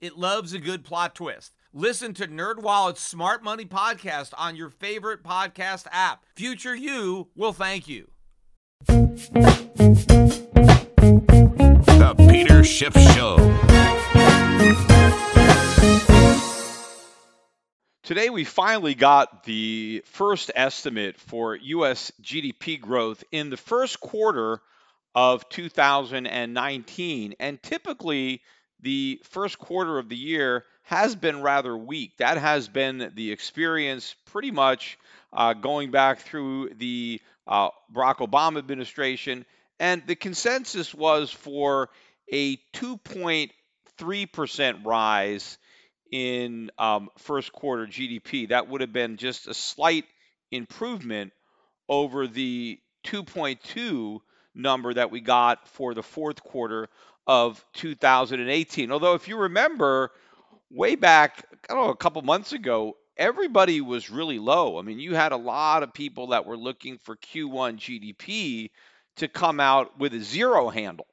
It loves a good plot twist. Listen to NerdWallet's Smart Money podcast on your favorite podcast app. Future you will thank you. The Peter Schiff Show. Today, we finally got the first estimate for U.S. GDP growth in the first quarter of 2019. And typically, the first quarter of the year has been rather weak. That has been the experience pretty much uh, going back through the uh, Barack Obama administration. And the consensus was for a 2.3% rise in um, first quarter GDP. That would have been just a slight improvement over the 2.2 number that we got for the fourth quarter of 2018. Although, if you remember, way back, I don't know, a couple months ago, everybody was really low. I mean, you had a lot of people that were looking for Q1 GDP to come out with a zero handle.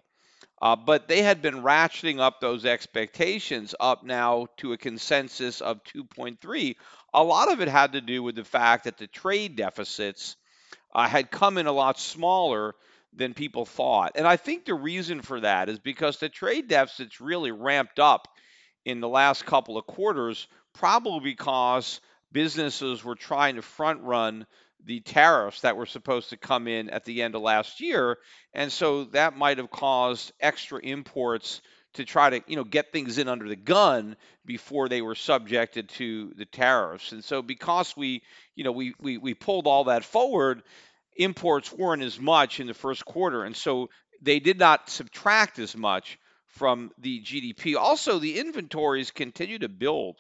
Uh, but they had been ratcheting up those expectations up now to a consensus of 2.3. A lot of it had to do with the fact that the trade deficits uh, had come in a lot smaller than people thought. And I think the reason for that is because the trade deficits really ramped up in the last couple of quarters, probably because businesses were trying to front run the tariffs that were supposed to come in at the end of last year. And so that might have caused extra imports to try to, you know, get things in under the gun before they were subjected to the tariffs. And so because we, you know, we we, we pulled all that forward, imports weren't as much in the first quarter, and so they did not subtract as much from the GDP. Also, the inventories continue to build,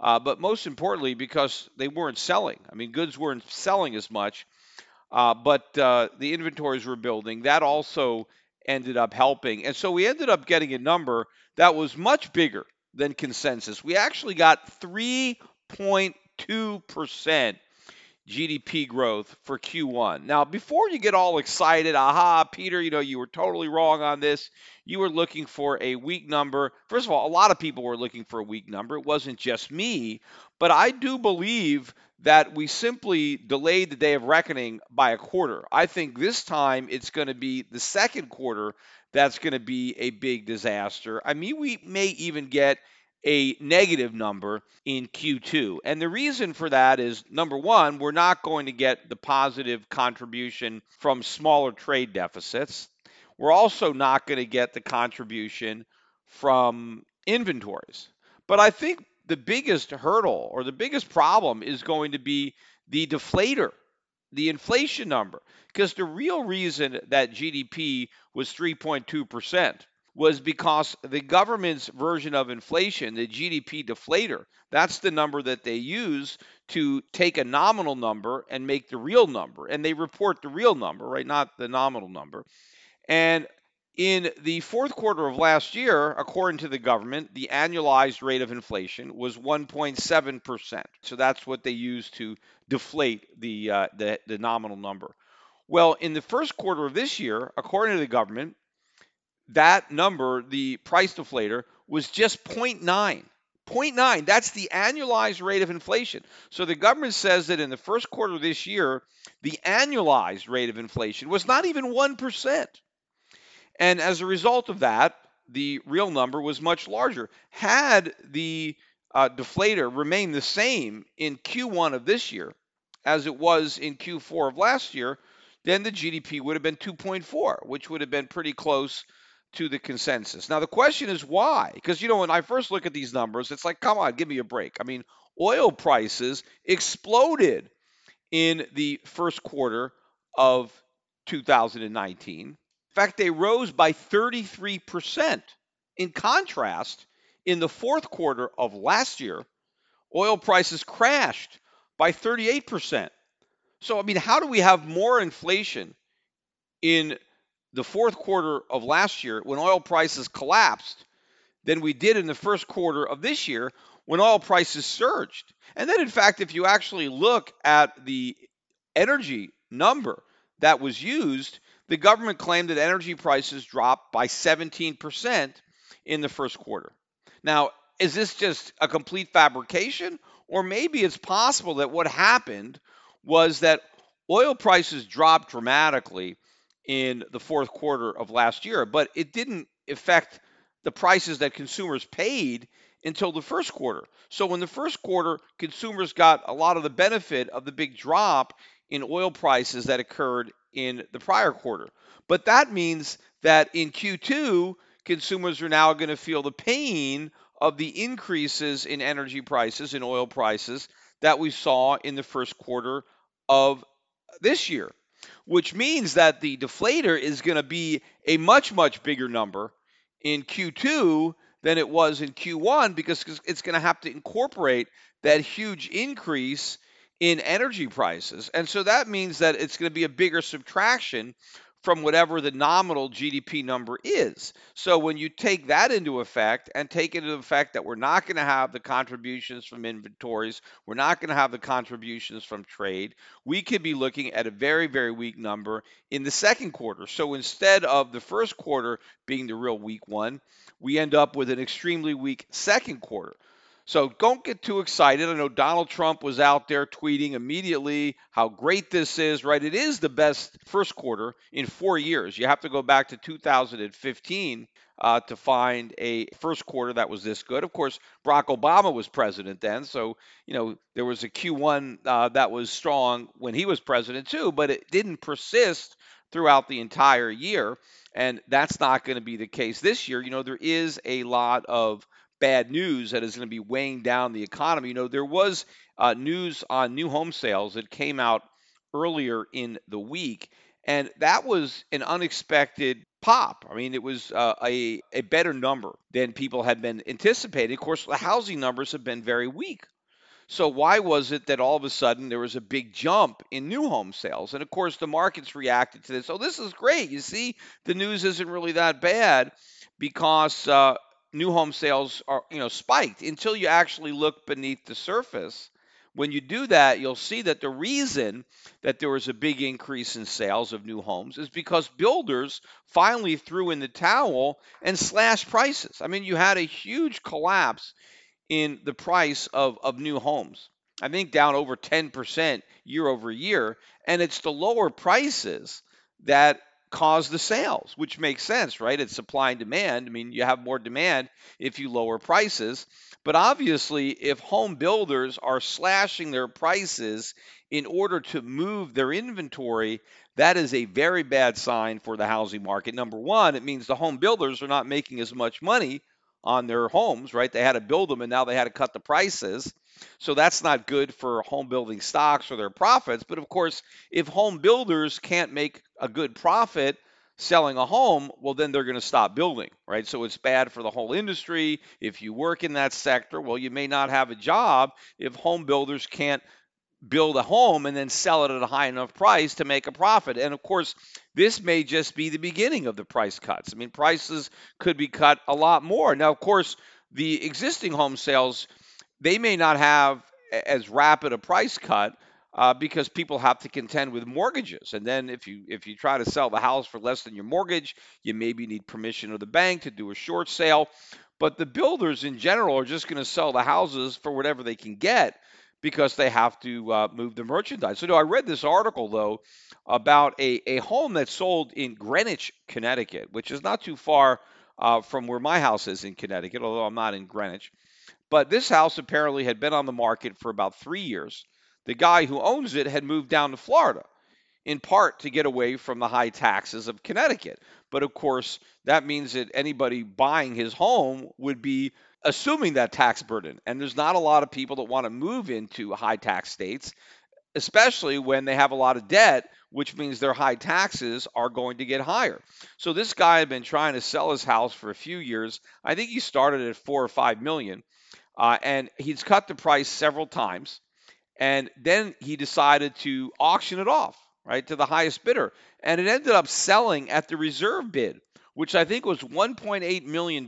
uh, but most importantly, because they weren't selling. I mean, goods weren't selling as much, uh, but uh, the inventories were building. That also ended up helping. And so we ended up getting a number that was much bigger than consensus. We actually got 3.2% GDP growth for Q1. Now, before you get all excited, aha, Peter, you know, you were totally wrong on this. You were looking for a weak number. First of all, a lot of people were looking for a weak number. It wasn't just me, but I do believe that we simply delayed the day of reckoning by a quarter. I think this time it's going to be the second quarter that's going to be a big disaster. I mean, we may even get a negative number in Q2. And the reason for that is number one, we're not going to get the positive contribution from smaller trade deficits. We're also not going to get the contribution from inventories. But I think the biggest hurdle or the biggest problem is going to be the deflator, the inflation number. Because the real reason that GDP was 3.2% was because the government's version of inflation, the GDP deflator, that's the number that they use to take a nominal number and make the real number. And they report the real number, right? Not the nominal number. And in the fourth quarter of last year, according to the government, the annualized rate of inflation was 1.7%. So that's what they use to deflate the, uh, the, the nominal number. Well, in the first quarter of this year, according to the government, that number, the price deflator, was just 0.9. 0.9, that's the annualized rate of inflation. So the government says that in the first quarter of this year, the annualized rate of inflation was not even 1%. And as a result of that, the real number was much larger. Had the uh, deflator remained the same in Q1 of this year as it was in Q4 of last year, then the GDP would have been 2.4, which would have been pretty close to the consensus. Now, the question is why? Because, you know, when I first look at these numbers, it's like, come on, give me a break. I mean, oil prices exploded in the first quarter of 2019. In fact, they rose by 33%. In contrast, In the fourth quarter of last year, oil prices crashed by 38%. So, I mean, how do we have more inflation in the fourth quarter of last year when oil prices collapsed than we did in the first quarter of this year when oil prices surged? And then, in fact, if you actually look at the energy number that was used, the government claimed that energy prices dropped by 17% in the first quarter. Now, is this just a complete fabrication? Or maybe it's possible that what happened was that oil prices dropped dramatically in the fourth quarter of last year, but it didn't affect the prices that consumers paid until the first quarter. So in the first quarter, consumers got a lot of the benefit of the big drop in oil prices that occurred in the prior quarter. But that means that in Q2, consumers are now going to feel the pain of the increases in energy prices and oil prices that we saw in the first quarter of this year, which means that the deflator is going to be a much, much bigger number in Q2 than it was in Q1 because it's going to have to incorporate that huge increase in energy prices. And so that means that it's going to be a bigger subtraction from whatever the nominal GDP number is. So when you take that into effect and take into effect that we're not going to have the contributions from inventories, we're not going to have the contributions from trade, we could be looking at a very, very weak number in the second quarter. So instead of the first quarter being the real weak one, we end up with an extremely weak second quarter. So don't get too excited. I know Donald Trump was out there tweeting immediately how great this is, right? It is the best first quarter in four years. You have to go back to 2015 uh, to find a first quarter that was this good. Of course, Barack Obama was president then, so you know there was a Q1 uh, that was strong when he was president too, but it didn't persist throughout the entire year, and that's not going to be the case this year. You know, there is a lot of bad news that is going to be weighing down the economy. You know, there was uh, news on new home sales that came out earlier in the week, and that was an unexpected pop. I mean, it was uh, a, a better number than people had been anticipating. Of course, the housing numbers have been very weak. So, why was it that all of a sudden there was a big jump in new home sales? And of course, the markets reacted to this. Oh, this is great. You see, the news isn't really that bad because uh, new home sales are you know spiked until you actually look beneath the surface. When you do that you'll see that the reason that there was a big increase in sales of new homes is because builders finally threw in the towel and slashed prices. I mean you had a huge collapse in the price of, of new homes. I think down over 10% year over year and it's the lower prices that cause the sales, which makes sense, right? It's supply and demand. I mean, you have more demand if you lower prices. But obviously, if home builders are slashing their prices in order to move their inventory, that is a very bad sign for the housing market. Number one, it means the home builders are not making as much money on their homes, right? They had to build them and now they had to cut the prices. So that's not good for home building stocks or their profits. But of course, if home builders can't make a good profit selling a home, well, then they're going to stop building, right? So it's bad for the whole industry. If you work in that sector, well, you may not have a job if home builders can't build a home and then sell it at a high enough price to make a profit. And of course, this may just be the beginning of the price cuts. I mean, prices could be cut a lot more. Now, of course, the existing home sales, they may not have as rapid a price cut uh, because people have to contend with mortgages. And then if you if you try to sell the house for less than your mortgage, you maybe need permission of the bank to do a short sale. But the builders in general are just going to sell the houses for whatever they can get because they have to uh, move the merchandise. So, no, I read this article though about a, a home that sold in Greenwich, Connecticut, which is not too far uh, from where my house is in Connecticut, although I'm not in Greenwich. But this house apparently had been on the market for about three years. The guy who owns it had moved down to Florida, in part to get away from the high taxes of Connecticut. But of course, that means that anybody buying his home would be assuming that tax burden. And there's not a lot of people that want to move into high tax states. especially when they have a lot of debt, which means their high taxes are going to get higher. So this guy had been trying to sell his house for a few years. I think he started at four or five million, uh, and he's cut the price several times. And then he decided to auction it off, right, to the highest bidder. And it ended up selling at the reserve bid, which I think was $1.8 million.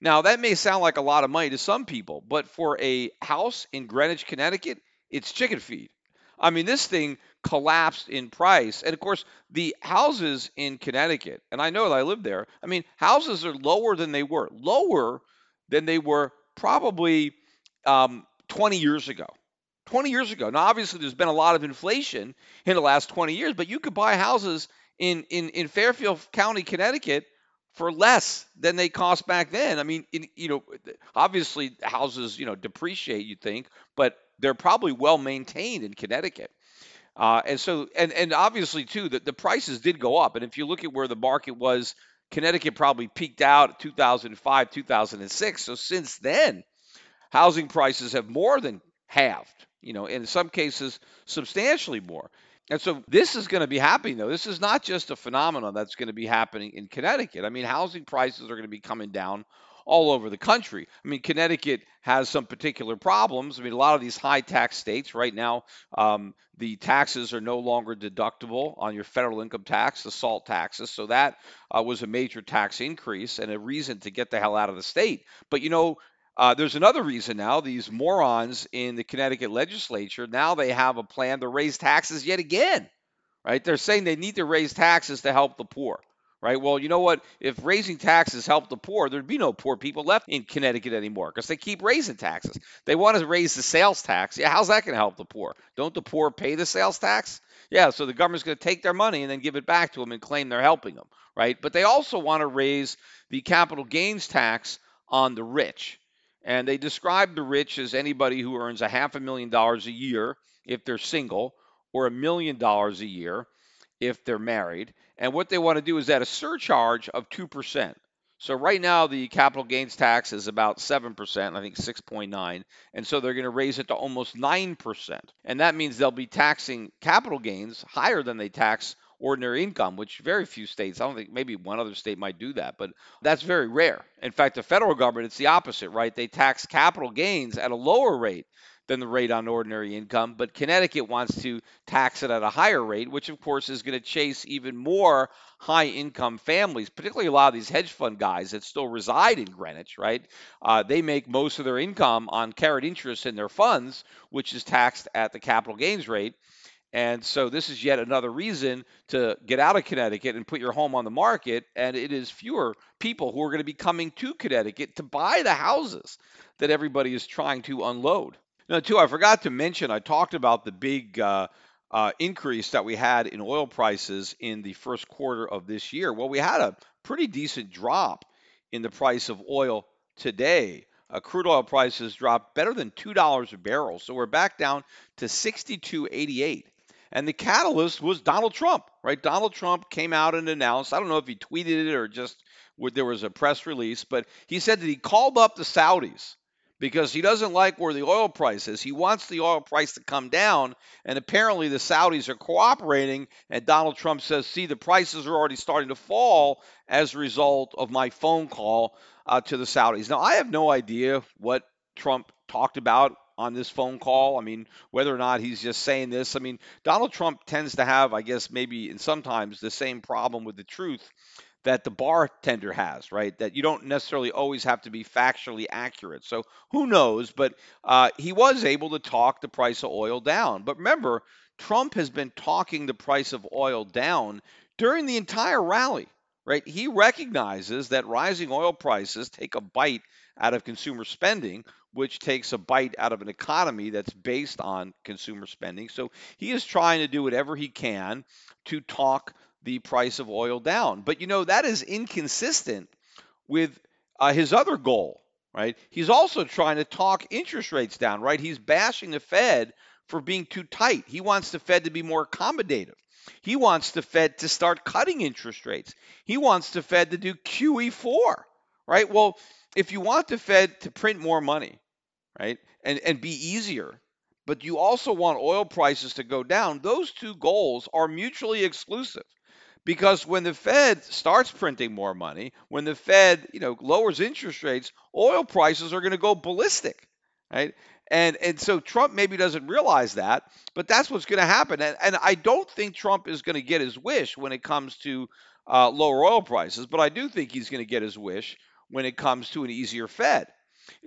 Now, that may sound like a lot of money to some people, but for a house in Greenwich, Connecticut, it's chicken feed. I mean, this thing collapsed in price. And of course, the houses in Connecticut, and I know that I live there, I mean, houses are lower than they were, lower than they were probably um, 20 years ago. 20 years ago. Now, obviously, there's been a lot of inflation in the last 20 years, but you could buy houses in, in, in Fairfield County, Connecticut for less than they cost back then. I mean, in, you know, obviously houses, you know, depreciate, you think, but they're probably well maintained in Connecticut. Uh, and so, and, and obviously, too, the, the prices did go up. And if you look at where the market was, Connecticut probably peaked out 2005, 2006. So since then, housing prices have more than halved you know, in some cases, substantially more. And so this is going to be happening, though. This is not just a phenomenon that's going to be happening in Connecticut. I mean, housing prices are going to be coming down all over the country. I mean, Connecticut has some particular problems. I mean, a lot of these high tax states right now, um, the taxes are no longer deductible on your federal income tax, the SALT taxes. So that uh, was a major tax increase and a reason to get the hell out of the state. But you know, uh, there's another reason now. These morons in the Connecticut legislature now they have a plan to raise taxes yet again. Right? They're saying they need to raise taxes to help the poor. Right? Well, you know what? If raising taxes helped the poor, there'd be no poor people left in Connecticut anymore because they keep raising taxes. They want to raise the sales tax. Yeah, how's that going to help the poor? Don't the poor pay the sales tax? Yeah, so the government's going to take their money and then give it back to them and claim they're helping them, right? But they also want to raise the capital gains tax on the rich. And they describe the rich as anybody who earns a half a million dollars a year if they're single, or a million dollars a year if they're married. And what they want to do is add a surcharge of 2%. So right now the capital gains tax is about 7%, I think 6.9, and so they're going to raise it to almost 9%. And that means they'll be taxing capital gains higher than they tax ordinary income, which very few states, I don't think maybe one other state might do that, but that's very rare. In fact, the federal government, it's the opposite, right? They tax capital gains at a lower rate than the rate on ordinary income, but Connecticut wants to tax it at a higher rate, which of course is going to chase even more high income families, particularly a lot of these hedge fund guys that still reside in Greenwich, right? Uh, they make most of their income on carried interest in their funds, which is taxed at the capital gains rate. And so this is yet another reason to get out of Connecticut and put your home on the market. And it is fewer people who are going to be coming to Connecticut to buy the houses that everybody is trying to unload. Now, too, I forgot to mention, I talked about the big uh, uh, increase that we had in oil prices in the first quarter of this year. Well, we had a pretty decent drop in the price of oil today. Uh, crude oil prices dropped better than $2 a barrel. So we're back down to 62.88. And the catalyst was Donald Trump, right? Donald Trump came out and announced, I don't know if he tweeted it or just there was a press release, but he said that he called up the Saudis because he doesn't like where the oil price is. He wants the oil price to come down, and apparently the Saudis are cooperating. And Donald Trump says, see, the prices are already starting to fall as a result of my phone call uh, to the Saudis. Now, I have no idea what Trump talked about on this phone call. I mean, whether or not he's just saying this. I mean, Donald Trump tends to have, I guess, maybe and sometimes the same problem with the truth that the bartender has, right? That you don't necessarily always have to be factually accurate. So who knows? But uh, he was able to talk the price of oil down. But remember, Trump has been talking the price of oil down during the entire rally, right? He recognizes that rising oil prices take a bite out of consumer spending, which takes a bite out of an economy that's based on consumer spending. So he is trying to do whatever he can to talk the price of oil down. But you know, that is inconsistent with uh, his other goal, right? He's also trying to talk interest rates down, right? He's bashing the Fed for being too tight. He wants the Fed to be more accommodative. He wants the Fed to start cutting interest rates. He wants the Fed to do QE4, right? Well, if you want the Fed to print more money, right, and, and be easier, but you also want oil prices to go down. Those two goals are mutually exclusive. Because when the Fed starts printing more money, when the Fed, you know, lowers interest rates, oil prices are going to go ballistic, right? And and so Trump maybe doesn't realize that, but that's what's going to happen. And, and I don't think Trump is going to get his wish when it comes to uh, lower oil prices, but I do think he's going to get his wish when it comes to an easier Fed.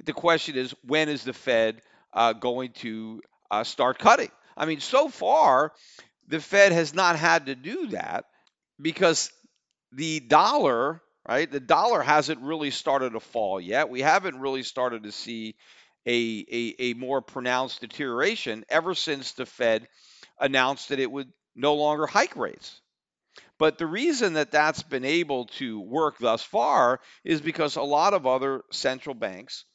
The question is, when is the Fed uh, going to uh, start cutting? I mean, so far, the Fed has not had to do that because the dollar, right? The dollar hasn't really started to fall yet. We haven't really started to see a, a, a more pronounced deterioration ever since the Fed announced that it would no longer hike rates. But the reason that that's been able to work thus far is because a lot of other central banks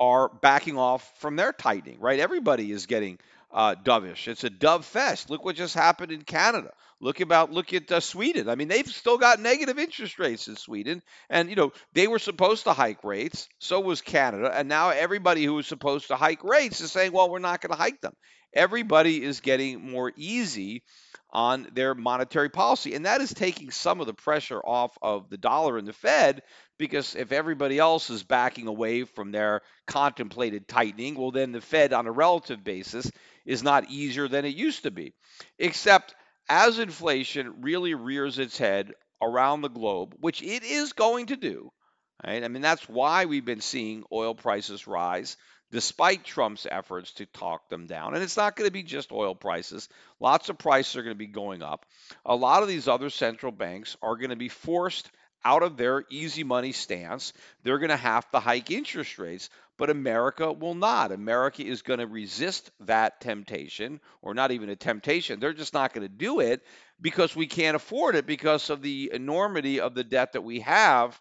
are backing off from their tightening, right? Everybody is getting uh, dovish. It's a dove fest. Look what just happened in Canada. Look about look at uh, Sweden. I mean, they've still got negative interest rates in Sweden, and you know they were supposed to hike rates. So was Canada, and now everybody who was supposed to hike rates is saying, "Well, we're not going to hike them." Everybody is getting more easy on their monetary policy, and that is taking some of the pressure off of the dollar and the Fed because if everybody else is backing away from their contemplated tightening, well, then the Fed on a relative basis is not easier than it used to be. Except as inflation really rears its head around the globe, which it is going to do, right? I mean, that's why we've been seeing oil prices rise despite Trump's efforts to talk them down. And it's not going to be just oil prices. Lots of prices are going to be going up. A lot of these other central banks are going to be forced out of their easy money stance. They're going to have to hike interest rates, but America will not. America is going to resist that temptation, or not even a temptation. They're just not going to do it because we can't afford it because of the enormity of the debt that we have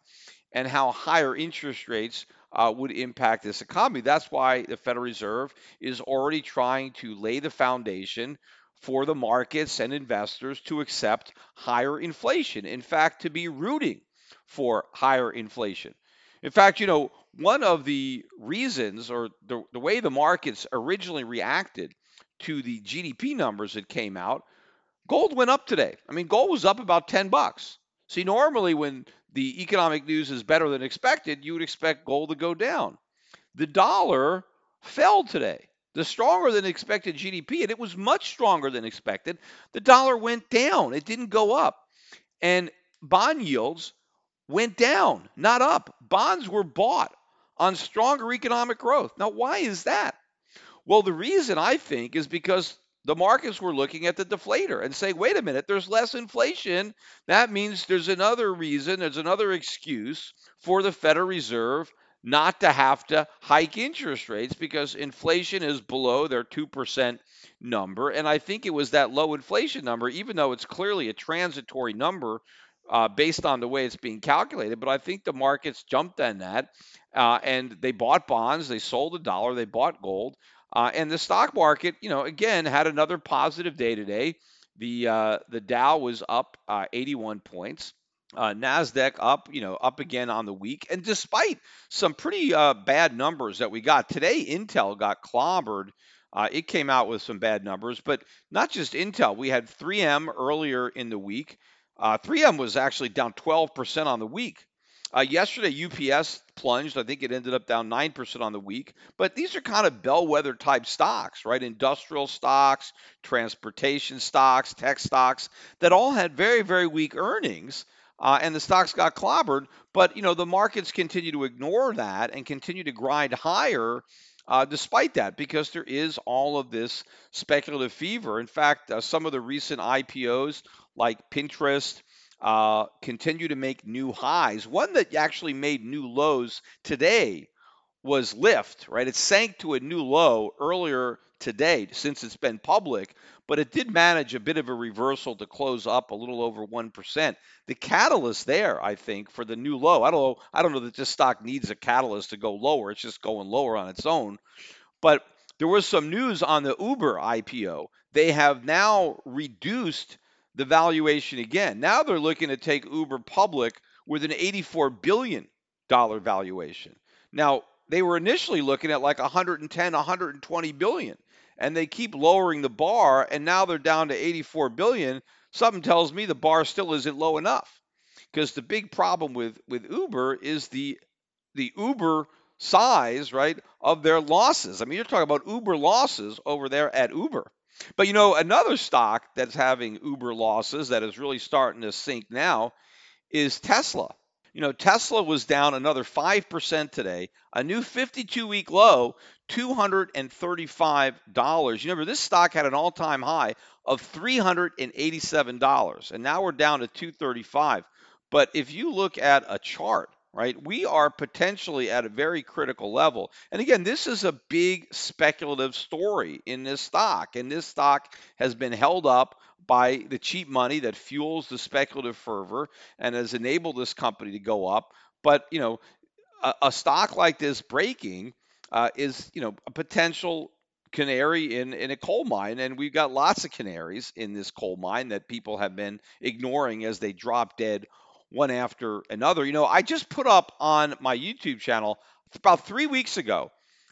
and how higher interest rates uh, would impact this economy. That's why the Federal Reserve is already trying to lay the foundation for the markets and investors to accept higher inflation. In fact, to be rooting for higher inflation. In fact, you know, one of the reasons or the, the way the markets originally reacted to the GDP numbers that came out, gold went up today. I mean, gold was up about 10 bucks. See, normally when the economic news is better than expected, you would expect gold to go down. The dollar fell today. The stronger than expected GDP, and it was much stronger than expected, the dollar went down. It didn't go up. And bond yields went down, not up. Bonds were bought on stronger economic growth. Now, why is that? Well, the reason I think is because the markets were looking at the deflator and saying, wait a minute, there's less inflation. That means there's another reason, there's another excuse for the Federal Reserve not to have to hike interest rates because inflation is below their 2% number. And I think it was that low inflation number, even though it's clearly a transitory number uh, based on the way it's being calculated. But I think the markets jumped on that uh, and they bought bonds, they sold a dollar, they bought gold. Uh, and the stock market, you know, again, had another positive day today. The uh, the Dow was up uh, 81 points. Uh, Nasdaq up, you know, up again on the week, and despite some pretty bad numbers that we got today, Intel got clobbered. it came out with some bad numbers, but not just Intel. We had 3M earlier in the week. Uh, 3M was actually down 12% on the week. Uh, yesterday, UPS plunged. I think it ended up down 9% on the week. But these are kind of bellwether type stocks, right? Industrial stocks, transportation stocks, tech stocks that all had very, very weak earnings. Uh, and the stocks got clobbered. But, you know, the markets continue to ignore that and continue to grind higher uh, despite that, because there is all of this speculative fever. In fact, uh, some of the recent IPOs, like Pinterest, uh, continue to make new highs. One that actually made new lows today was Lyft, right? It sank to a new low earlier today since it's been public, but it did manage a bit of a reversal to close up a little over 1%. The catalyst there, I think, for the new low, I don't know, I don't know that this stock needs a catalyst to go lower. It's just going lower on its own. But there was some news on the Uber IPO. They have now reduced the valuation again. Now they're looking to take Uber public with an $84 billion valuation. Now, they were initially looking at like 110, 120 billion. and they keep lowering the bar, and now they're down to 84 billion. Something tells me the bar still isn't low enough because the big problem with with Uber is the the Uber size, right, of their losses. I mean, you're talking about Uber losses over there at Uber. But you know, another stock that's having Uber losses that is really starting to sink now is Tesla. You know, Tesla was down another 5% today, a new 52 week low, $235. You remember, this stock had an all time high of $387, and now we're down to 235. But if you look at a chart, right, we are potentially at a very critical level. And again, this is a big speculative story in this stock, and this stock has been held up by the cheap money that fuels the speculative fervor and has enabled this company to go up. But you know, a, a stock like this breaking uh, is you know a potential canary in in a coal mine, and we've got lots of canaries in this coal mine that people have been ignoring as they drop dead one after another. You know, I just put up on my YouTube channel about three weeks ago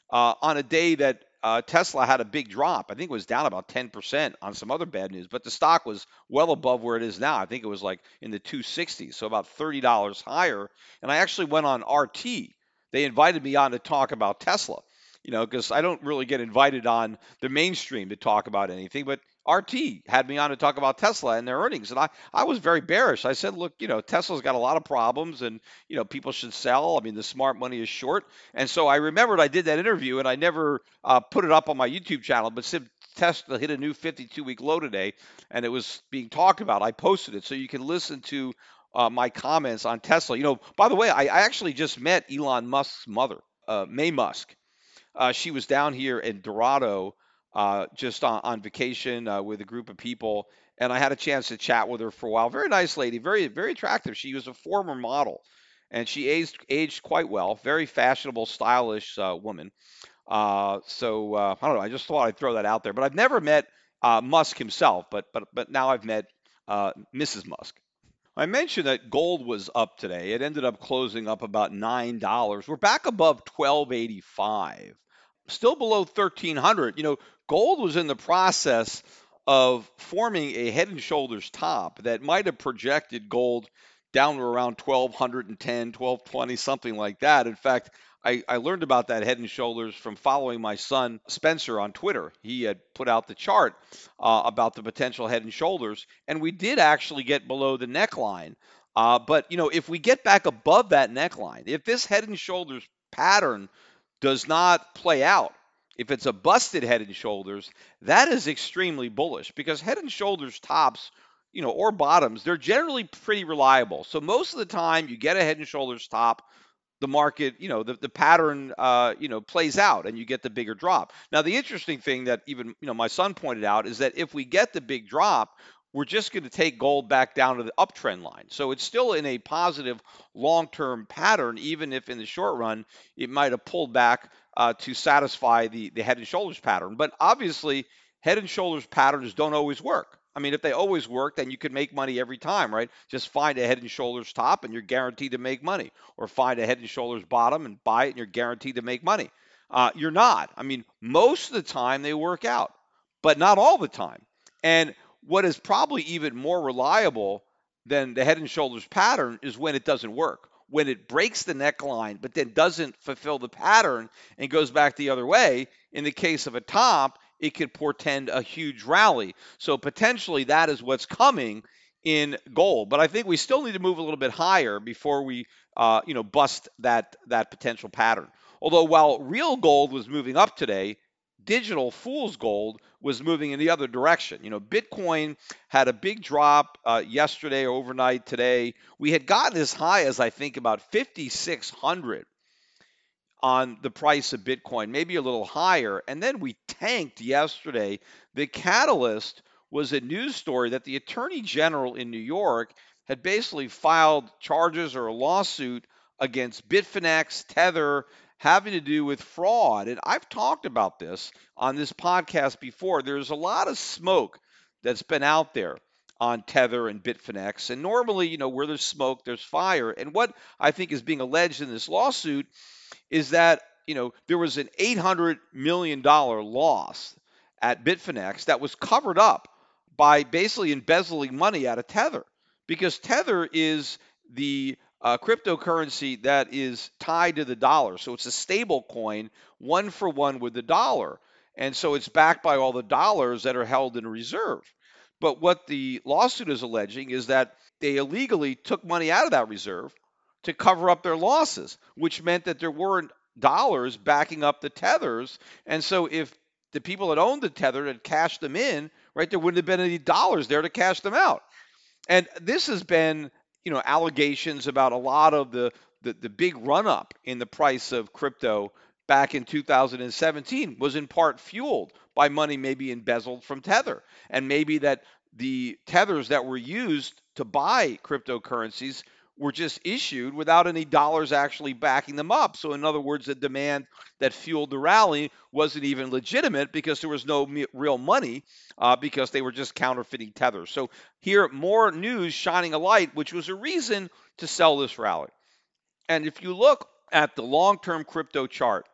uh, on a day that uh, Tesla had a big drop. I think it was down about 10% on some other bad news, but the stock was well above where it is now. I think it was like in the 260s, so about $30 higher. And I actually went on RT. They invited me on to talk about Tesla, you know, because I don't really get invited on the mainstream to talk about anything, but RT had me on to talk about Tesla and their earnings, and I, I was very bearish. I said, look, you know, Tesla's got a lot of problems, and you know, people should sell. I mean, the smart money is short, and so I remembered I did that interview, and I never uh, put it up on my YouTube channel, but said Tesla hit a new 52-week low today, and it was being talked about. I posted it, so you can listen to uh, my comments on Tesla. You know, by the way, I, I actually just met Elon Musk's mother, uh, May Musk. Uh, she was down here in Dorado uh, just on, on vacation uh, with a group of people, and I had a chance to chat with her for a while. Very nice lady, very very attractive. She was a former model, and she aged aged quite well. Very fashionable, stylish uh, woman. Uh, so uh, I don't know. I just thought I'd throw that out there. But I've never met uh, Musk himself, but but but now I've met Mrs. Musk. I mentioned that gold was up today. It ended up closing up about nine dollars. We're back above twelve eighty five still below 1300 you know Gold was in the process of forming a head and shoulders top that might have projected gold down to around 1210, 1220, something like that. In fact, I, I, learned about that head and shoulders from following my son Spencer on Twitter. He had put out the chart uh, about the potential head and shoulders, and we did actually get below the neckline. Uh, but you know, if we get back above that neckline, if this head and shoulders pattern does not play out, if it's a busted head and shoulders, that is extremely bullish because head and shoulders tops, you know, or bottoms, they're generally pretty reliable. So most of the time you get a head and shoulders top, the market, you know, the, the pattern, uh, you know, plays out and you get the bigger drop. Now, the interesting thing that even, you know, my son pointed out is that if we get the big drop, we're just going to take gold back down to the uptrend line. So it's still in a positive long term pattern, even if in the short run it might have pulled back uh, to satisfy the, the head and shoulders pattern. But obviously, head and shoulders patterns don't always work. I mean, if they always work, then you could make money every time, right? Just find a head and shoulders top and you're guaranteed to make money, or find a head and shoulders bottom and buy it and you're guaranteed to make money. Uh, you're not. I mean, most of the time they work out, but not all the time. And what is probably even more reliable than the head and shoulders pattern is when it doesn't work when it breaks the neckline but then doesn't fulfill the pattern and goes back the other way, in the case of a top, it could portend a huge rally. So potentially that is what's coming in gold. But I think we still need to move a little bit higher before we, uh, you know, bust that that potential pattern. Although while real gold was moving up today, digital fool's gold was moving in the other direction. You know, Bitcoin had a big drop uh, yesterday, overnight, today. We had gotten as high as I think about 5,600 on the price of Bitcoin, maybe a little higher. And then we tanked yesterday. The catalyst was a news story that the Attorney General in New York had basically filed charges or a lawsuit against Bitfinex, Tether, having to do with fraud. And I've talked about this on this podcast before. There's a lot of smoke that's been out there on Tether and Bitfinex. And normally, you know, where there's smoke, there's fire. And what I think is being alleged in this lawsuit is that, you know, there was an $800 million loss at Bitfinex that was covered up by basically embezzling money out of Tether because Tether is the uh, cryptocurrency that is tied to the dollar. So it's a stable coin, one for one with the dollar. And so it's backed by all the dollars that are held in reserve. But what the lawsuit is alleging is that they illegally took money out of that reserve to cover up their losses, which meant that there weren't dollars backing up the tethers. And so if the people that owned the tether had cashed them in, right, there wouldn't have been any dollars there to cash them out. And this has been, you know, allegations about a lot of the the, the big run up in the price of crypto back in 2017 was in part fueled by money maybe embezzled from Tether. And maybe that the tethers that were used to buy cryptocurrencies were just issued without any dollars actually backing them up. So, in other words, the demand that fueled the rally wasn't even legitimate because there was no real money uh, because they were just counterfeiting tethers. So, here, more news shining a light, which was a reason to sell this rally. And if you look at the long term crypto chart,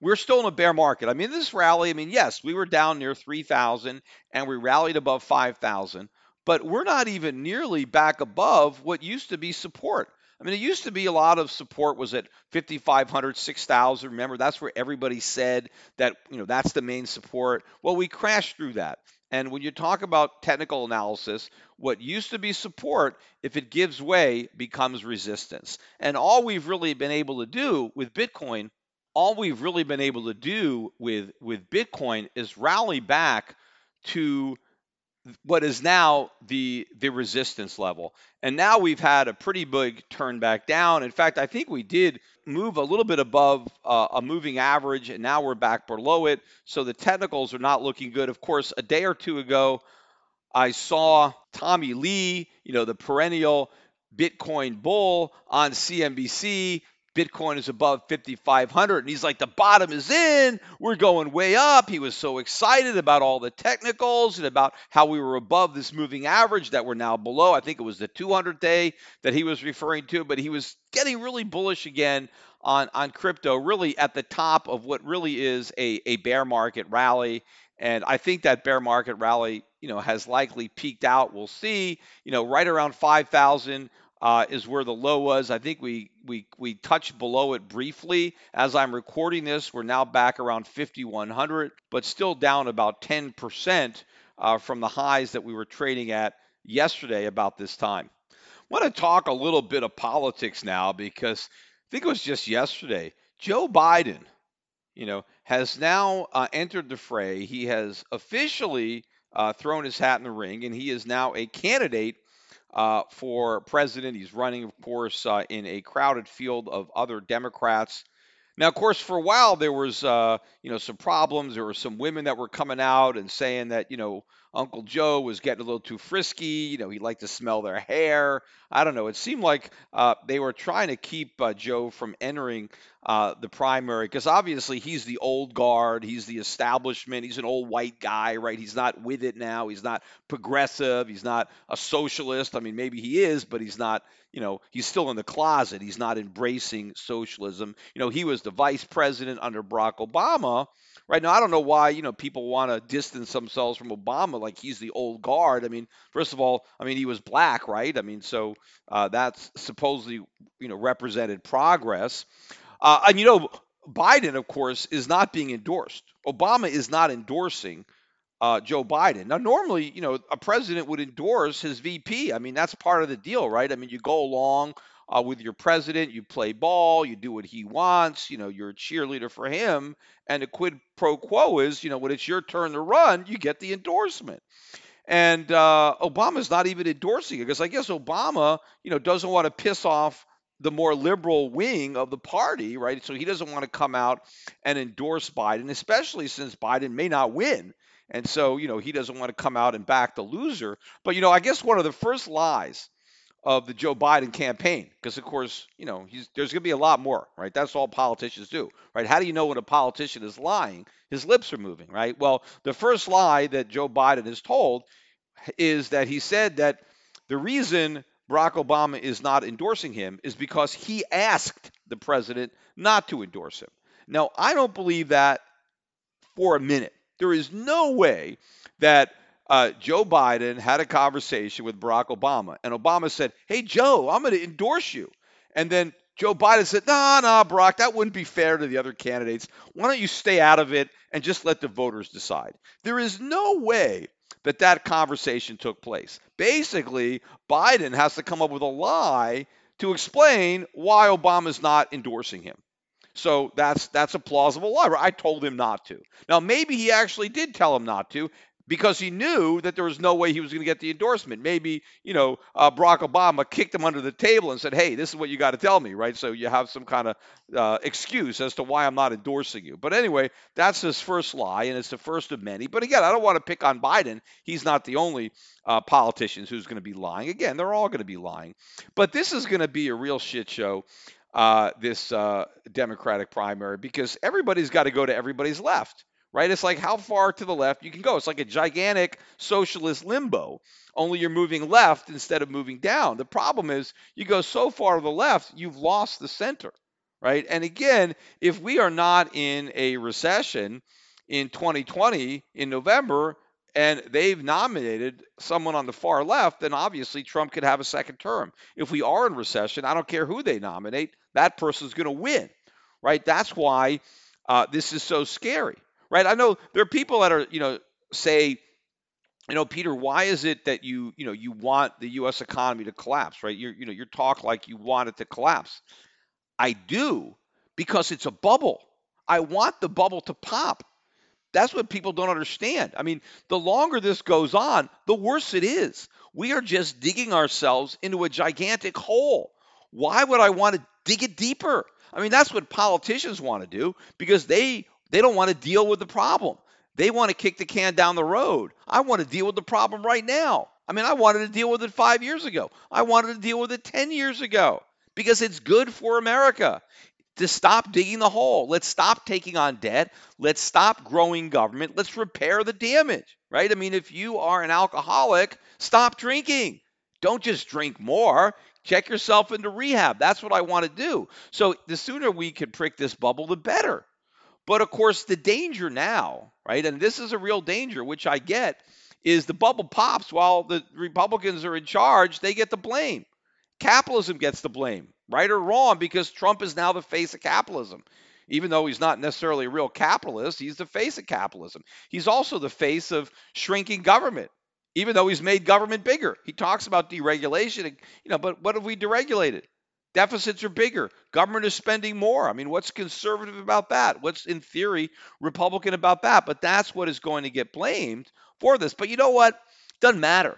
we're still in a bear market. I mean, this rally, I mean, yes, we were down near 3,000 and we rallied above 5,000, but we're not even nearly back above what used to be support. I mean, it used to be a lot of support was at 5,500, 6,000. Remember, that's where everybody said that, you know, that's the main support. Well, we crashed through that. And when you talk about technical analysis, what used to be support, if it gives way, becomes resistance. And all we've really been able to do with Bitcoin all we've really been able to do with with Bitcoin is rally back to what is now the the resistance level. And now we've had a pretty big turn back down. In fact, I think we did move a little bit above uh, a moving average, and now we're back below it. So the technicals are not looking good. Of course, a day or two ago, I saw Tommy Lee, you know, the perennial Bitcoin bull on CNBC Bitcoin is above 5,500. And he's like, the bottom is in. We're going way up. He was so excited about all the technicals and about how we were above this moving average that we're now below. I think it was the 200 day that he was referring to, but he was getting really bullish again on, on crypto, really at the top of what really is a, a bear market rally. And I think that bear market rally, you know, has likely peaked out. We'll see, you know, right around 5,000 uh, is where the low was. I think we we we touched below it briefly. As I'm recording this, we're now back around 5100, but still down about 10% uh, from the highs that we were trading at yesterday about this time. I want to talk a little bit of politics now because I think it was just yesterday. Joe Biden, you know, has now uh, entered the fray. He has officially uh, thrown his hat in the ring, and he is now a candidate uh, for president. He's running, of course, uh, in a crowded field of other Democrats. Now, of course, for a while there was, uh, you know, some problems. There were some women that were coming out and saying that, you know, Uncle Joe was getting a little too frisky. You know, he liked to smell their hair. I don't know. It seemed like uh, they were trying to keep uh, Joe from entering uh, the primary because obviously he's the old guard. He's the establishment. He's an old white guy, right? He's not with it now. He's not progressive. He's not a socialist. I mean, maybe he is, but he's not. You know, he's still in the closet. He's not embracing socialism. You know, he was the vice president under Barack Obama right now, I don't know why you know people want to distance themselves from Obama like he's the old guard. I mean, first of all, I mean he was black, right? I mean, so uh, that's supposedly you know represented progress. Uh, and you know, Biden, of course, is not being endorsed. Obama is not endorsing uh, Joe Biden. Now, normally, you know, a president would endorse his VP. I mean, that's part of the deal, right? I mean, you go along uh, with your president. You play ball, you do what he wants, you know, you're a cheerleader for him. And the quid pro quo is, you know, when it's your turn to run, you get the endorsement. And uh, Obama's not even endorsing it because I guess Obama, you know, doesn't want to piss off the more liberal wing of the party, right? So he doesn't want to come out and endorse Biden, especially since Biden may not win. And so, you know, he doesn't want to come out and back the loser. But, you know, I guess one of the first lies of the Joe Biden campaign because of course you know there's going to be a lot more right? That's all politicians do right? How do you know when a politician is lying? His lips are moving right? Well the first lie that Joe Biden is told is that he said that the reason Barack Obama is not endorsing him is because he asked the president not to endorse him. Now I don't believe that for a minute. There is no way that uh, Joe Biden had a conversation with Barack Obama, and Obama said, "Hey Joe, I'm going to endorse you," and then Joe Biden said, "Nah, nah, Barack, that wouldn't be fair to the other candidates. Why don't you stay out of it and just let the voters decide?" There is no way that that conversation took place. Basically, Biden has to come up with a lie to explain why Obama's not endorsing him. So that's that's a plausible lie. I told him not to. Now maybe he actually did tell him not to, because he knew that there was no way he was going to get the endorsement. Maybe, you know, uh, Barack Obama kicked him under the table and said, hey, this is what you got to tell me, right? So you have some kind of uh, excuse as to why I'm not endorsing you. But anyway, that's his first lie, and it's the first of many. But again, I don't want to pick on Biden. He's not the only uh, politician who's going to be lying. Again, they're all going to be lying. But this is going to be a real shit show. Uh, this uh, Democratic primary because everybody's got to go to everybody's left right? It's like how far to the left you can go. It's like a gigantic socialist limbo, only you're moving left instead of moving down. The problem is you go so far to the left, you've lost the center, right? And again, if we are not in a recession in 2020 in November, and they've nominated someone on the far left, then obviously Trump could have a second term. If we are in recession, I don't care who they nominate, that person's going to win, right? That's why uh, this is so scary right? I know there are people that are, you know, say, you know, Peter, why is it that you, you know, you want the U.S. economy to collapse, right? You're, you know, you talk like you want it to collapse. I do because it's a bubble. I want the bubble to pop. That's what people don't understand. I mean, the longer this goes on, the worse it is. We are just digging ourselves into a gigantic hole. Why would I want to dig it deeper? I mean, that's what politicians want to do because they they don't want to deal with the problem. They want to kick the can down the road. I want to deal with the problem right now. I mean, I wanted to deal with it five years ago. I wanted to deal with it 10 years ago because it's good for America to stop digging the hole. Let's stop taking on debt. Let's stop growing government. Let's repair the damage, right? I mean, if you are an alcoholic, stop drinking. Don't just drink more. Check yourself into rehab. That's what I want to do. So the sooner we can prick this bubble, the better. But of course, the danger now, right, and this is a real danger, which I get, is the bubble pops while the Republicans are in charge, they get the blame. Capitalism gets the blame, right or wrong, because Trump is now the face of capitalism. Even though he's not necessarily a real capitalist, he's the face of capitalism. He's also the face of shrinking government, even though he's made government bigger. He talks about deregulation, you know, but what have we deregulated? Deficits are bigger. Government is spending more. I mean, what's conservative about that? What's, in theory, Republican about that? But that's what is going to get blamed for this. But you know what? Doesn't matter.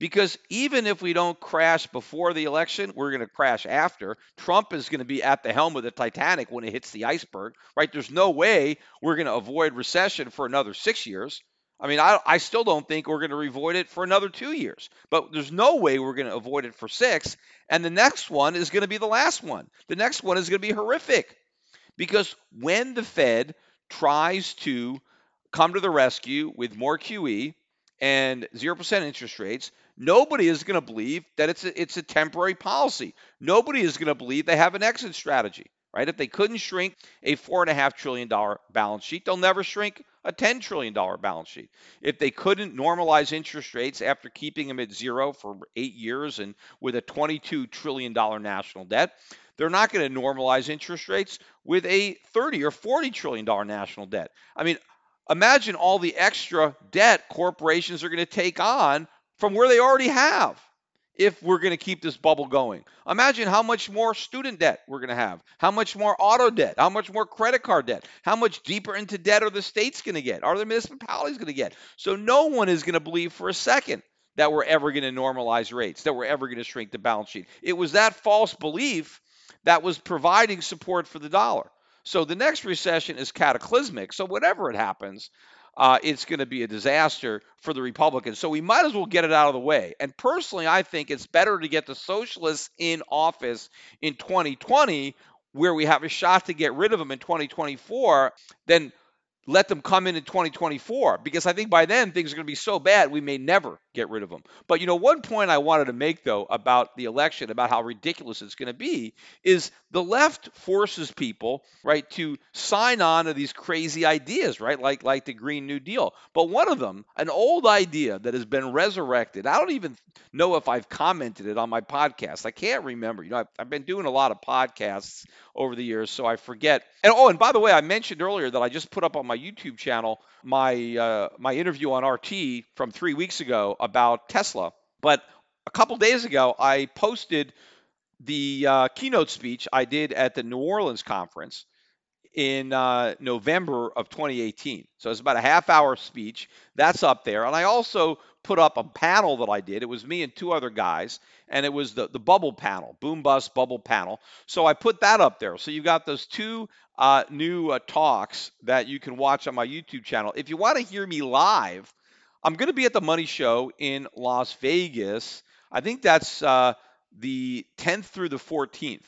Because even if we don't crash before the election, we're going to crash after. Trump is going to be at the helm of the Titanic when it hits the iceberg, right? There's no way we're going to avoid recession for another six years. I mean, I, I still don't think we're going to avoid it for another two years, but there's no way we're going to avoid it for six. And the next one is going to be the last one. The next one is going to be horrific because when the Fed tries to come to the rescue with more QE and 0% interest rates, nobody is going to believe that it's a, it's a temporary policy. Nobody is going to believe they have an exit strategy right? If they couldn't shrink a $4.5 trillion balance sheet, they'll never shrink a $10 trillion balance sheet. If they couldn't normalize interest rates after keeping them at zero for eight years and with a $22 trillion national debt, they're not going to normalize interest rates with a 30 or 40 trillion dollar national debt. I mean, imagine all the extra debt corporations are going to take on from where they already have if we're going to keep this bubble going. Imagine how much more student debt we're going to have, how much more auto debt, how much more credit card debt, how much deeper into debt are the states going to get, are the municipalities going to get. So no one is going to believe for a second that we're ever going to normalize rates, that we're ever going to shrink the balance sheet. It was that false belief that was providing support for the dollar. So the next recession is cataclysmic. So whatever it happens, uh, it's going to be a disaster for the Republicans. So we might as well get it out of the way. And personally, I think it's better to get the socialists in office in 2020, where we have a shot to get rid of them in 2024, than let them come in in 2024 because I think by then things are going to be so bad we may never get rid of them. But you know, one point I wanted to make though about the election, about how ridiculous it's going to be, is the left forces people, right, to sign on to these crazy ideas, right, like like the Green New Deal. But one of them, an old idea that has been resurrected. I don't even know if I've commented it on my podcast. I can't remember. You know, I've, I've been doing a lot of podcasts over the years, so I forget. And oh, and by the way, I mentioned earlier that I just put up on my YouTube channel my uh, my interview on RT from three weeks ago about Tesla. But a couple days ago, I posted the uh, keynote speech I did at the New Orleans conference in uh, November of 2018. So it's about a half hour speech. That's up there. And I also put up a panel that I did. It was me and two other guys, and it was the, the bubble panel, boom bust bubble panel. So I put that up there. So you got those two uh, new uh, talks that you can watch on my YouTube channel. If you want to hear me live, I'm going to be at the Money Show in Las Vegas. I think that's uh, the 10th through the 14th.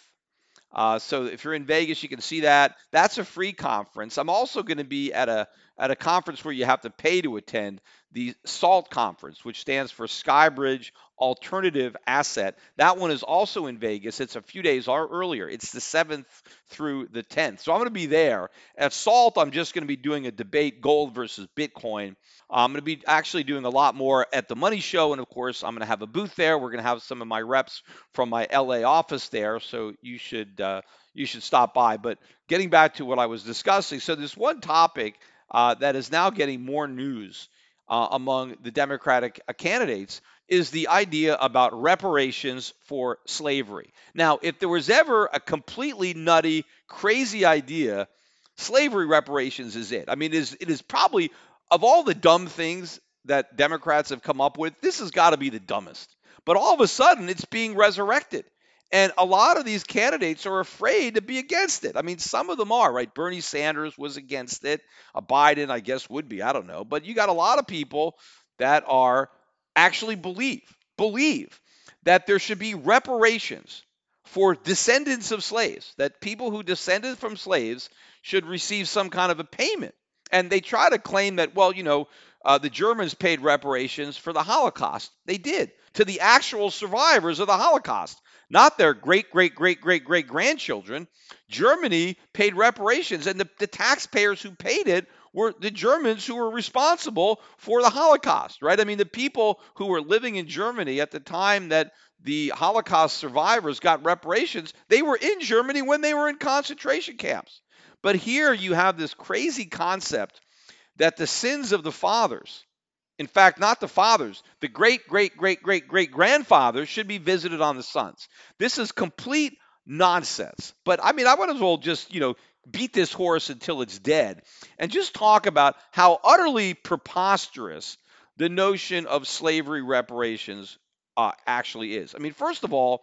Uh, so if you're in Vegas, you can see that. That's a free conference. I'm also going to be at a at a conference where you have to pay to attend, the SALT conference, which stands for Skybridge Alternative Asset. That one is also in Vegas. It's a few days earlier. It's the 7th through the 10th. So I'm going to be there. At SALT, I'm just going to be doing a debate gold versus Bitcoin. I'm going to be actually doing a lot more at the Money Show. And of course, I'm going to have a booth there. We're going to have some of my reps from my LA office there. So you should. Uh, you should stop by. But getting back to what I was discussing, so there's one topic uh, that is now getting more news uh, among the Democratic uh, candidates is the idea about reparations for slavery. Now, if there was ever a completely nutty, crazy idea, slavery reparations is it. I mean, it is, it is probably, of all the dumb things that Democrats have come up with, this has got to be the dumbest. But all of a sudden, it's being resurrected. And a lot of these candidates are afraid to be against it. I mean, some of them are, right? Bernie Sanders was against it. A Biden, I guess, would be. I don't know. But you got a lot of people that are actually believe, believe that there should be reparations for descendants of slaves, that people who descended from slaves should receive some kind of a payment. And they try to claim that, well, you know, uh, the Germans paid reparations for the Holocaust. They did to the actual survivors of the Holocaust not their great, great, great, great, great grandchildren. Germany paid reparations, and the, the taxpayers who paid it were the Germans who were responsible for the Holocaust, right? I mean, the people who were living in Germany at the time that the Holocaust survivors got reparations, they were in Germany when they were in concentration camps. But here you have this crazy concept that the sins of the fathers in fact, not the fathers. The great, great, great, great, great grandfathers should be visited on the sons. This is complete nonsense. But I mean, I might as well just, you know, beat this horse until it's dead and just talk about how utterly preposterous the notion of slavery reparations uh, actually is. I mean, first of all,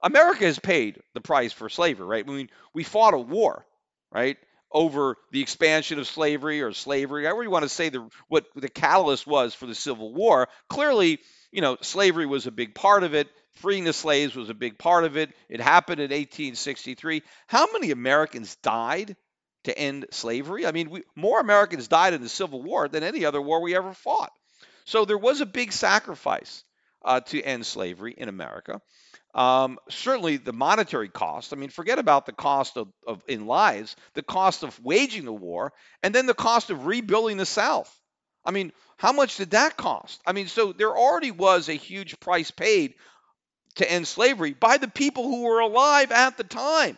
America has paid the price for slavery, right? I mean, we fought a war, right? Over the expansion of slavery or slavery, however you want to say the what the catalyst was for the Civil War. Clearly, you know, slavery was a big part of it. Freeing the slaves was a big part of it. It happened in 1863. How many Americans died to end slavery? I mean, we, more Americans died in the Civil War than any other war we ever fought. So there was a big sacrifice uh, to end slavery in America. Um, certainly, the monetary cost. I mean, forget about the cost of, of in lives, the cost of waging the war, and then the cost of rebuilding the South. I mean, how much did that cost? I mean, so there already was a huge price paid to end slavery by the people who were alive at the time.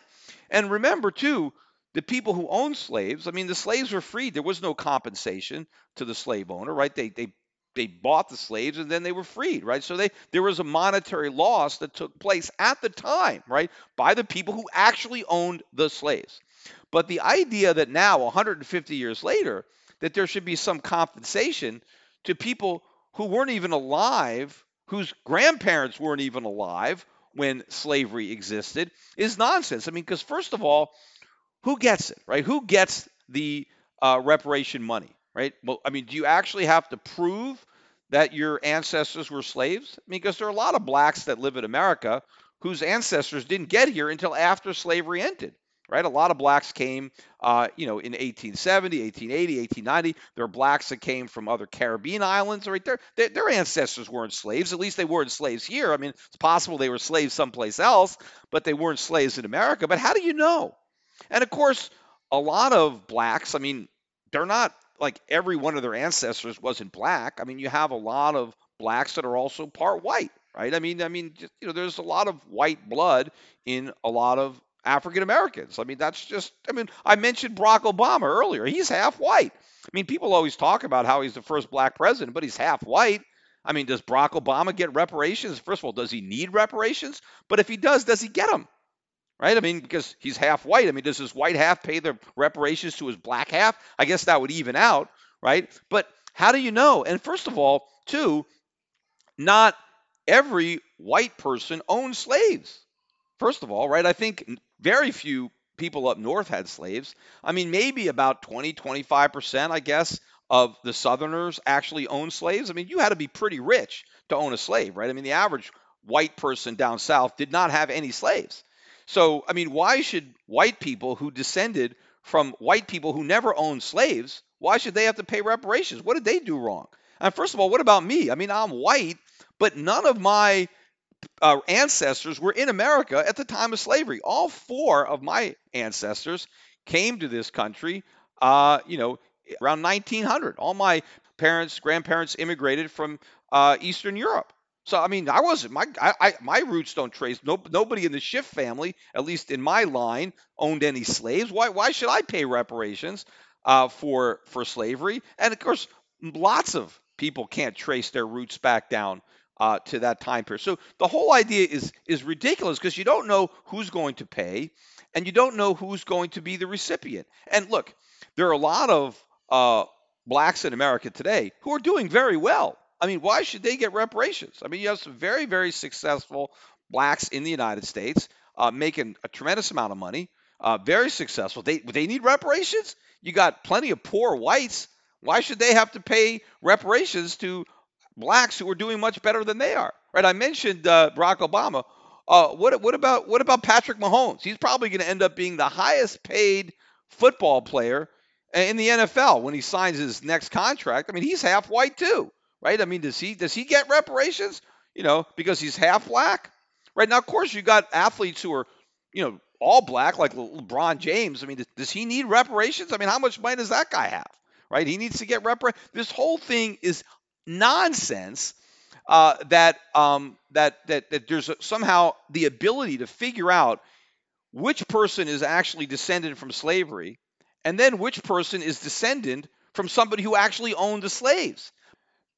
And remember, too, the people who owned slaves, I mean, the slaves were freed. There was no compensation to the slave owner, right? They, they they bought the slaves and then they were freed, right? So they there was a monetary loss that took place at the time, right, by the people who actually owned the slaves. But the idea that now 150 years later that there should be some compensation to people who weren't even alive, whose grandparents weren't even alive when slavery existed is nonsense. I mean, because first of all, who gets it, right? Who gets the uh, reparation money? Right? Well, I mean, do you actually have to prove that your ancestors were slaves? I mean, because there are a lot of blacks that live in America whose ancestors didn't get here until after slavery ended. right? A lot of blacks came, uh, you know, in 1870, 1880, 1890. There are blacks that came from other Caribbean islands, right? Their, their, their ancestors weren't slaves. At least they weren't slaves here. I mean, it's possible they were slaves someplace else, but they weren't slaves in America. But how do you know? And of course, a lot of blacks, I mean, they're not like every one of their ancestors wasn't black. I mean, you have a lot of blacks that are also part white, right? I mean, I mean, you know, there's a lot of white blood in a lot of African Americans. I mean, that's just, I mean, I mentioned Barack Obama earlier. He's half white. I mean, people always talk about how he's the first black president, but he's half white. I mean, does Barack Obama get reparations? First of all, does he need reparations? But if he does, does he get them? Right? I mean, because he's half white. I mean, does his white half pay the reparations to his black half? I guess that would even out, right? But how do you know? And first of all, too, not every white person owned slaves. First of all, right? I think very few people up north had slaves. I mean, maybe about 20, 25%, I guess, of the Southerners actually owned slaves. I mean, you had to be pretty rich to own a slave, right? I mean, the average white person down south did not have any slaves. So, I mean, why should white people who descended from white people who never owned slaves, why should they have to pay reparations? What did they do wrong? And first of all, what about me? I mean, I'm white, but none of my uh, ancestors were in America at the time of slavery. All four of my ancestors came to this country, uh, you know, around 1900. All my parents, grandparents immigrated from uh, Eastern Europe. So I mean, I wasn't my I, I, my roots don't trace. No, nobody in the Schiff family, at least in my line, owned any slaves. Why why should I pay reparations uh, for for slavery? And of course, lots of people can't trace their roots back down uh, to that time period. So the whole idea is is ridiculous because you don't know who's going to pay, and you don't know who's going to be the recipient. And look, there are a lot of uh, blacks in America today who are doing very well. I mean, why should they get reparations? I mean, you have some very very successful blacks in the United States uh, making a tremendous amount of money, uh, very successful. They they need reparations. You got plenty of poor whites. Why should they have to pay reparations to blacks who are doing much better than they are. Right? I mentioned uh, Barack Obama. Uh, what, what about what about Patrick Mahomes? He's probably going to end up being the highest paid football player in the NFL when he signs his next contract. I mean, he's half white too, right? I mean, does he does he get reparations? You know, because he's half black, right? Now, of course, you got athletes who are, you know, all black like LeBron James. I mean, does, he need reparations? I mean, how much money does that guy have? Right? He needs to get reparations. This whole thing is nonsense uh, that, um, that, that, that there's somehow the ability to figure out which person is actually descended from slavery and then which person is descended from somebody who actually owned the slaves.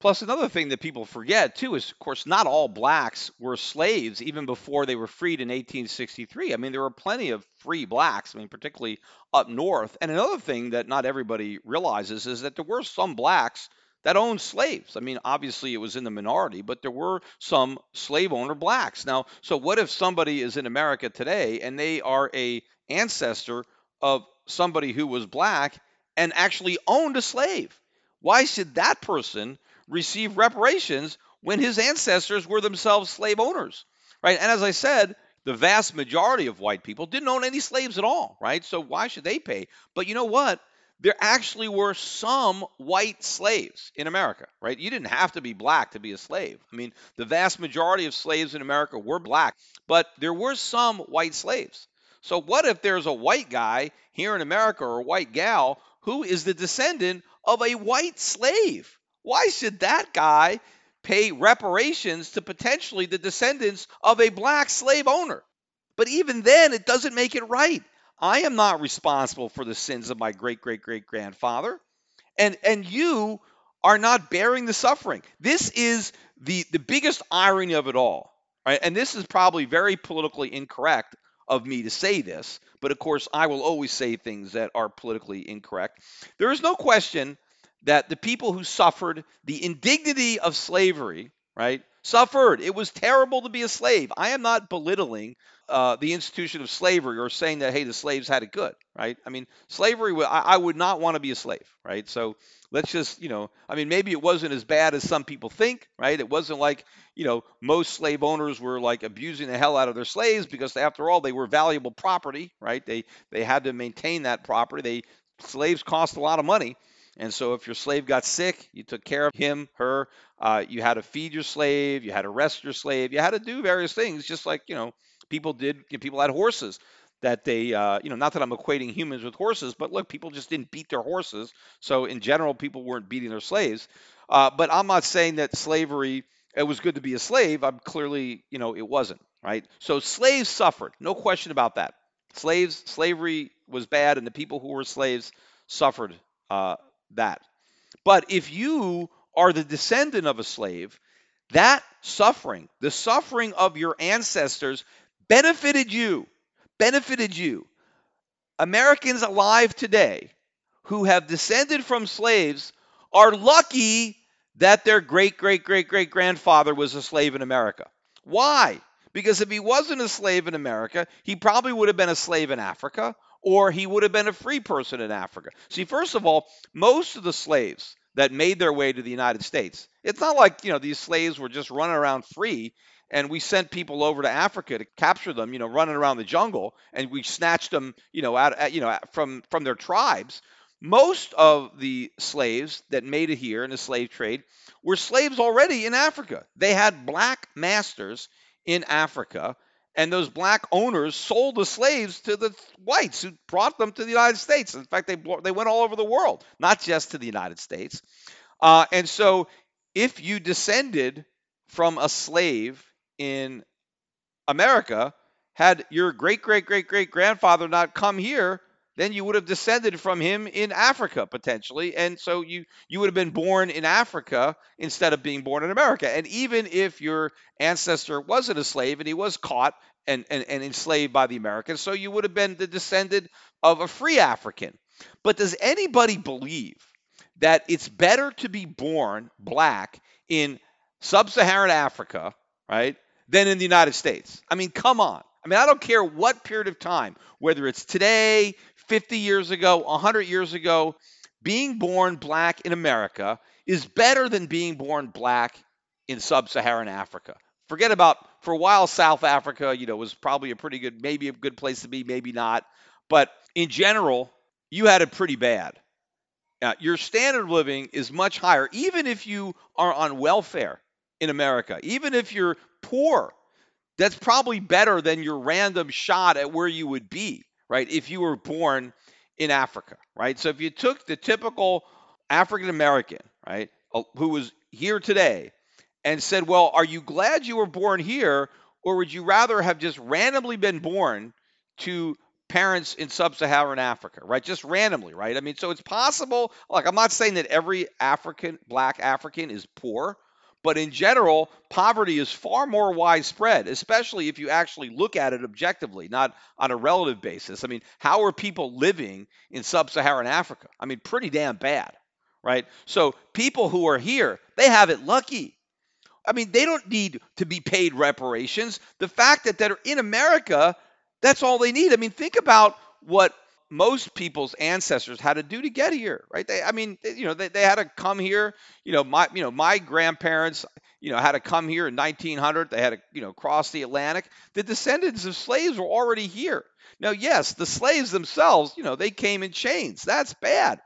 Plus, another thing that people forget too is, of course, not all blacks were slaves even before they were freed in 1863. I mean, there were plenty of free blacks, I mean, particularly up north. And another thing that not everybody realizes is that there were some blacks that owned slaves. I mean, obviously it was in the minority, but there were some slave owner blacks. Now, so what if somebody is in America today and they are a ancestor of somebody who was black and actually owned a slave? Why should that person receive reparations when his ancestors were themselves slave owners? Right? And as I said, the vast majority of white people didn't own any slaves at all, right? So why should they pay? But you know what? there actually were some white slaves in America, right? You didn't have to be black to be a slave. I mean, the vast majority of slaves in America were black, but there were some white slaves. So, what if there's a white guy here in America or a white gal who is the descendant of a white slave? Why should that guy pay reparations to potentially the descendants of a black slave owner? But even then, it doesn't make it right. I am not responsible for the sins of my great great great grandfather. And and you are not bearing the suffering. This is the the biggest irony of it all. Right? And this is probably very politically incorrect of me to say this, but of course I will always say things that are politically incorrect. There is no question that the people who suffered the indignity of slavery right? Suffered. It was terrible to be a slave. I am not belittling uh, the institution of slavery or saying that hey the slaves had it good, right? I mean slavery. I, I would not want to be a slave, right? So let's just you know i mean maybe it wasn't as bad as some people think right it wasn't like you know most slave owners were like abusing the hell out of their slaves because after all they were valuable property right they they had to maintain that property they slaves cost a lot of money and so if your slave got sick you took care of him her uh, you had to feed your slave you had to rest your slave you had to do various things just like you know people did people had horses that they, uh, you know, not that I'm equating humans with horses, but look, people just didn't beat their horses. So in general, people weren't beating their slaves. Uh, but I'm not saying that slavery, it was good to be a slave. I'm clearly, you know, it wasn't, right? So slaves suffered, no question about that. Slaves, slavery was bad, and the people who were slaves suffered uh, that. But if you are the descendant of a slave, that suffering, the suffering of your ancestors, benefited you benefited you. Americans alive today who have descended from slaves are lucky that their great great great great grandfather was a slave in America. Why? Because if he wasn't a slave in America, he probably would have been a slave in Africa or he would have been a free person in Africa. See, first of all, most of the slaves that made their way to the United States, it's not like, you know, these slaves were just running around free and we sent people over to Africa to capture them, you know, running around the jungle, and we snatched them, you know, out, you know, from from their tribes. Most of the slaves that made it here in the slave trade were slaves already in Africa. They had black masters in Africa, and those black owners sold the slaves to the whites who brought them to the United States. In fact, they they went all over the world, not just to the United States. Uh, and so, if you descended from a slave in America, had your great great great great grandfather not come here, then you would have descended from him in Africa potentially, and so you you would have been born in Africa instead of being born in America. And even if your ancestor wasn't a slave and he was caught and, and, and enslaved by the Americans, so you would have been the descendant of a free African. But does anybody believe that it's better to be born black in sub-Saharan Africa, right, than in the United States. I mean, come on. I mean, I don't care what period of time, whether it's today, 50 years ago, 100 years ago, being born black in America is better than being born black in sub Saharan Africa. Forget about, for a while, South Africa, you know, was probably a pretty good, maybe a good place to be, maybe not. But in general, you had it pretty bad. Now, your standard of living is much higher, even if you are on welfare in America, even if you're poor. That's probably better than your random shot at where you would be, right? If you were born in Africa, right? So if you took the typical African American, right, uh, who was here today and said, Well, are you glad you were born here? Or would you rather have just randomly been born to parents in sub-Saharan Africa, right? Just randomly, right? I mean, so it's possible. Like, I'm not saying that every African, black African is poor, but in general, poverty is far more widespread, especially if you actually look at it objectively, not on a relative basis. I mean, how are people living in sub Saharan Africa? I mean, pretty damn bad, right? So people who are here, they have it lucky. I mean, they don't need to be paid reparations. The fact that they're in America, that's all they need. I mean, think about what most people's ancestors had to do to get here, right? They, I mean, they, you know, they, they had to come here. You know, my, you know, my grandparents, you know, had to come here in 1900. They had to, you know, cross the Atlantic. The descendants of slaves were already here. Now, yes, the slaves themselves, you know, they came in chains. That's bad.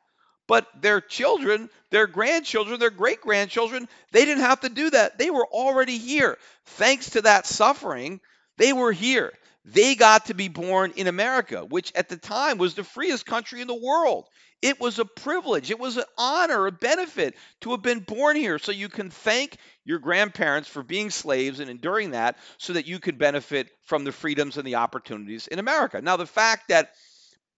But their children, their grandchildren, their great grandchildren, they didn't have to do that. They were already here. Thanks to that suffering, they were here. They got to be born in America, which at the time was the freest country in the world. It was a privilege, it was an honor, a benefit to have been born here. So you can thank your grandparents for being slaves and enduring that so that you could benefit from the freedoms and the opportunities in America. Now, the fact that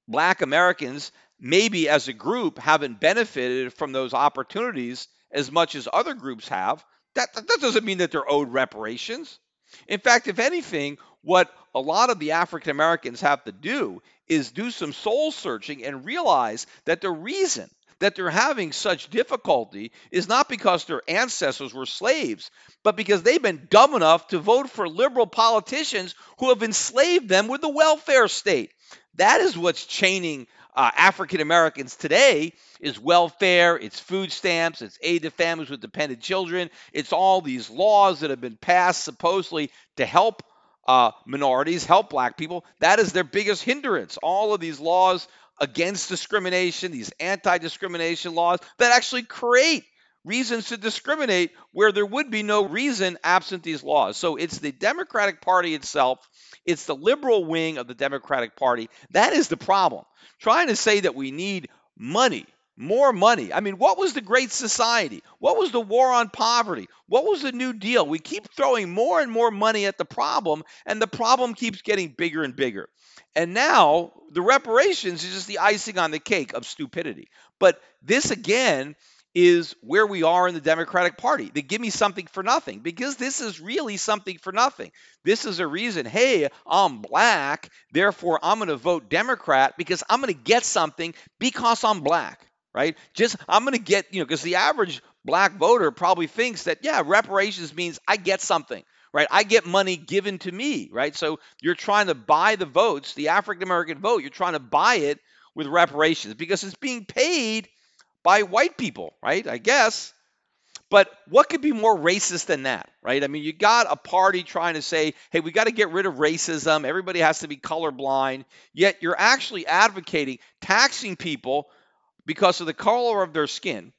black Americans, maybe as a group, haven't benefited from those opportunities as much as other groups have, that, that doesn't mean that they're owed reparations. In fact, if anything, what a lot of the African Americans have to do is do some soul searching and realize that the reason that they're having such difficulty is not because their ancestors were slaves, but because they've been dumb enough to vote for liberal politicians who have enslaved them with the welfare state. That is what's chaining uh, African Americans today is welfare, it's food stamps, it's aid to families with dependent children, it's all these laws that have been passed supposedly to help uh, minorities, help black people. That is their biggest hindrance. All of these laws against discrimination, these anti discrimination laws that actually create reasons to discriminate where there would be no reason absent these laws. So it's the Democratic Party itself, it's the liberal wing of the Democratic Party. That is the problem. Trying to say that we need money more money. I mean, what was the Great Society? What was the war on poverty? What was the New Deal? We keep throwing more and more money at the problem, and the problem keeps getting bigger and bigger. And now the reparations is just the icing on the cake of stupidity. But this again is where we are in the Democratic Party. They give me something for nothing because this is really something for nothing. This is a reason, hey, I'm black, therefore I'm going to vote Democrat because I'm going to get something because I'm black right? Just I'm going to get, you know, because the average black voter probably thinks that, yeah, reparations means I get something, right? I get money given to me, right? So you're trying to buy the votes, the African American vote, you're trying to buy it with reparations because it's being paid by white people, right? I guess. But what could be more racist than that, right? I mean, you got a party trying to say, hey, we got to get rid of racism. Everybody has to be colorblind. Yet you're actually advocating taxing people because of the color of their skin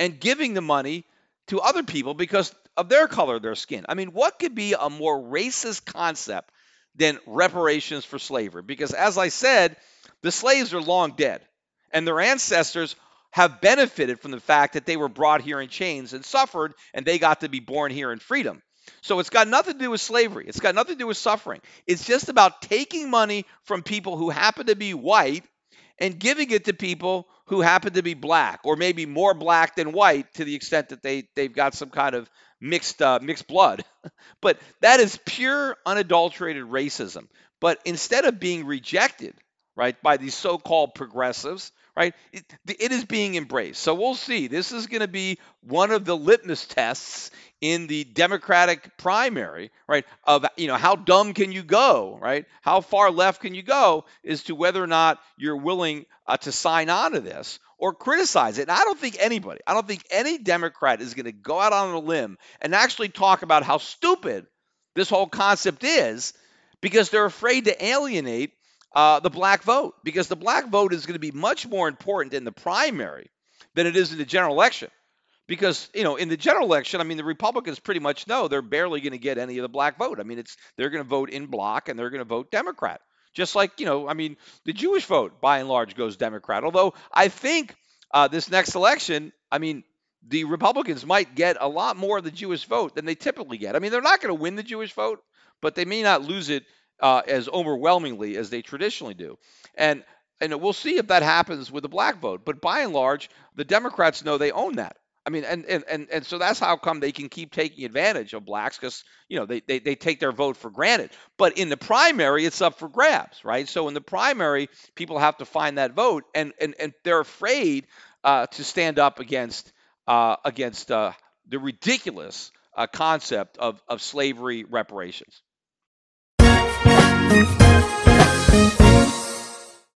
and giving the money to other people because of their color of their skin. I mean, what could be a more racist concept than reparations for slavery? Because as I said, the slaves are long dead and their ancestors have benefited from the fact that they were brought here in chains and suffered and they got to be born here in freedom. So it's got nothing to do with slavery. It's got nothing to do with suffering. It's just about taking money from people who happen to be white and giving it to people who happen to be black or maybe more black than white to the extent that they they've got some kind of mixed uh, mixed blood. but that is pure unadulterated racism. But instead of being rejected, right, by these so-called progressives, right, it, it is being embraced. So we'll see. This is going to be one of the litmus tests in the Democratic primary, right, of you know how dumb can you go, right? How far left can you go as to whether or not you're willing uh, to sign on to this or criticize it. And I don't think anybody, I don't think any Democrat is going to go out on a limb and actually talk about how stupid this whole concept is because they're afraid to alienate uh, the black vote because the black vote is going to be much more important in the primary than it is in the general election. Because you know in the general election i mean the republicans pretty much know they're barely going to get any of the black vote. I mean it's they're going to vote in bloc and they're going to vote democrat. Just like you know i mean the jewish vote by and large goes democrat. Although i think uh, this next election i mean the republicans might get a lot more of the jewish vote than they typically get. I mean they're not going to win the jewish vote but they may not lose it uh, as overwhelmingly as they traditionally do and and we'll see if that happens with the black vote. But by and large, the Democrats know they own that. I mean, and, and, and, and so that's how come they can keep taking advantage of blacks because, you know, they, they, they take their vote for granted. But in the primary, it's up for grabs, right? So in the primary, people have to find that vote, and, and, and they're afraid uh, to stand up against, uh, against uh, the ridiculous uh, concept of, of slavery reparations. Thank you.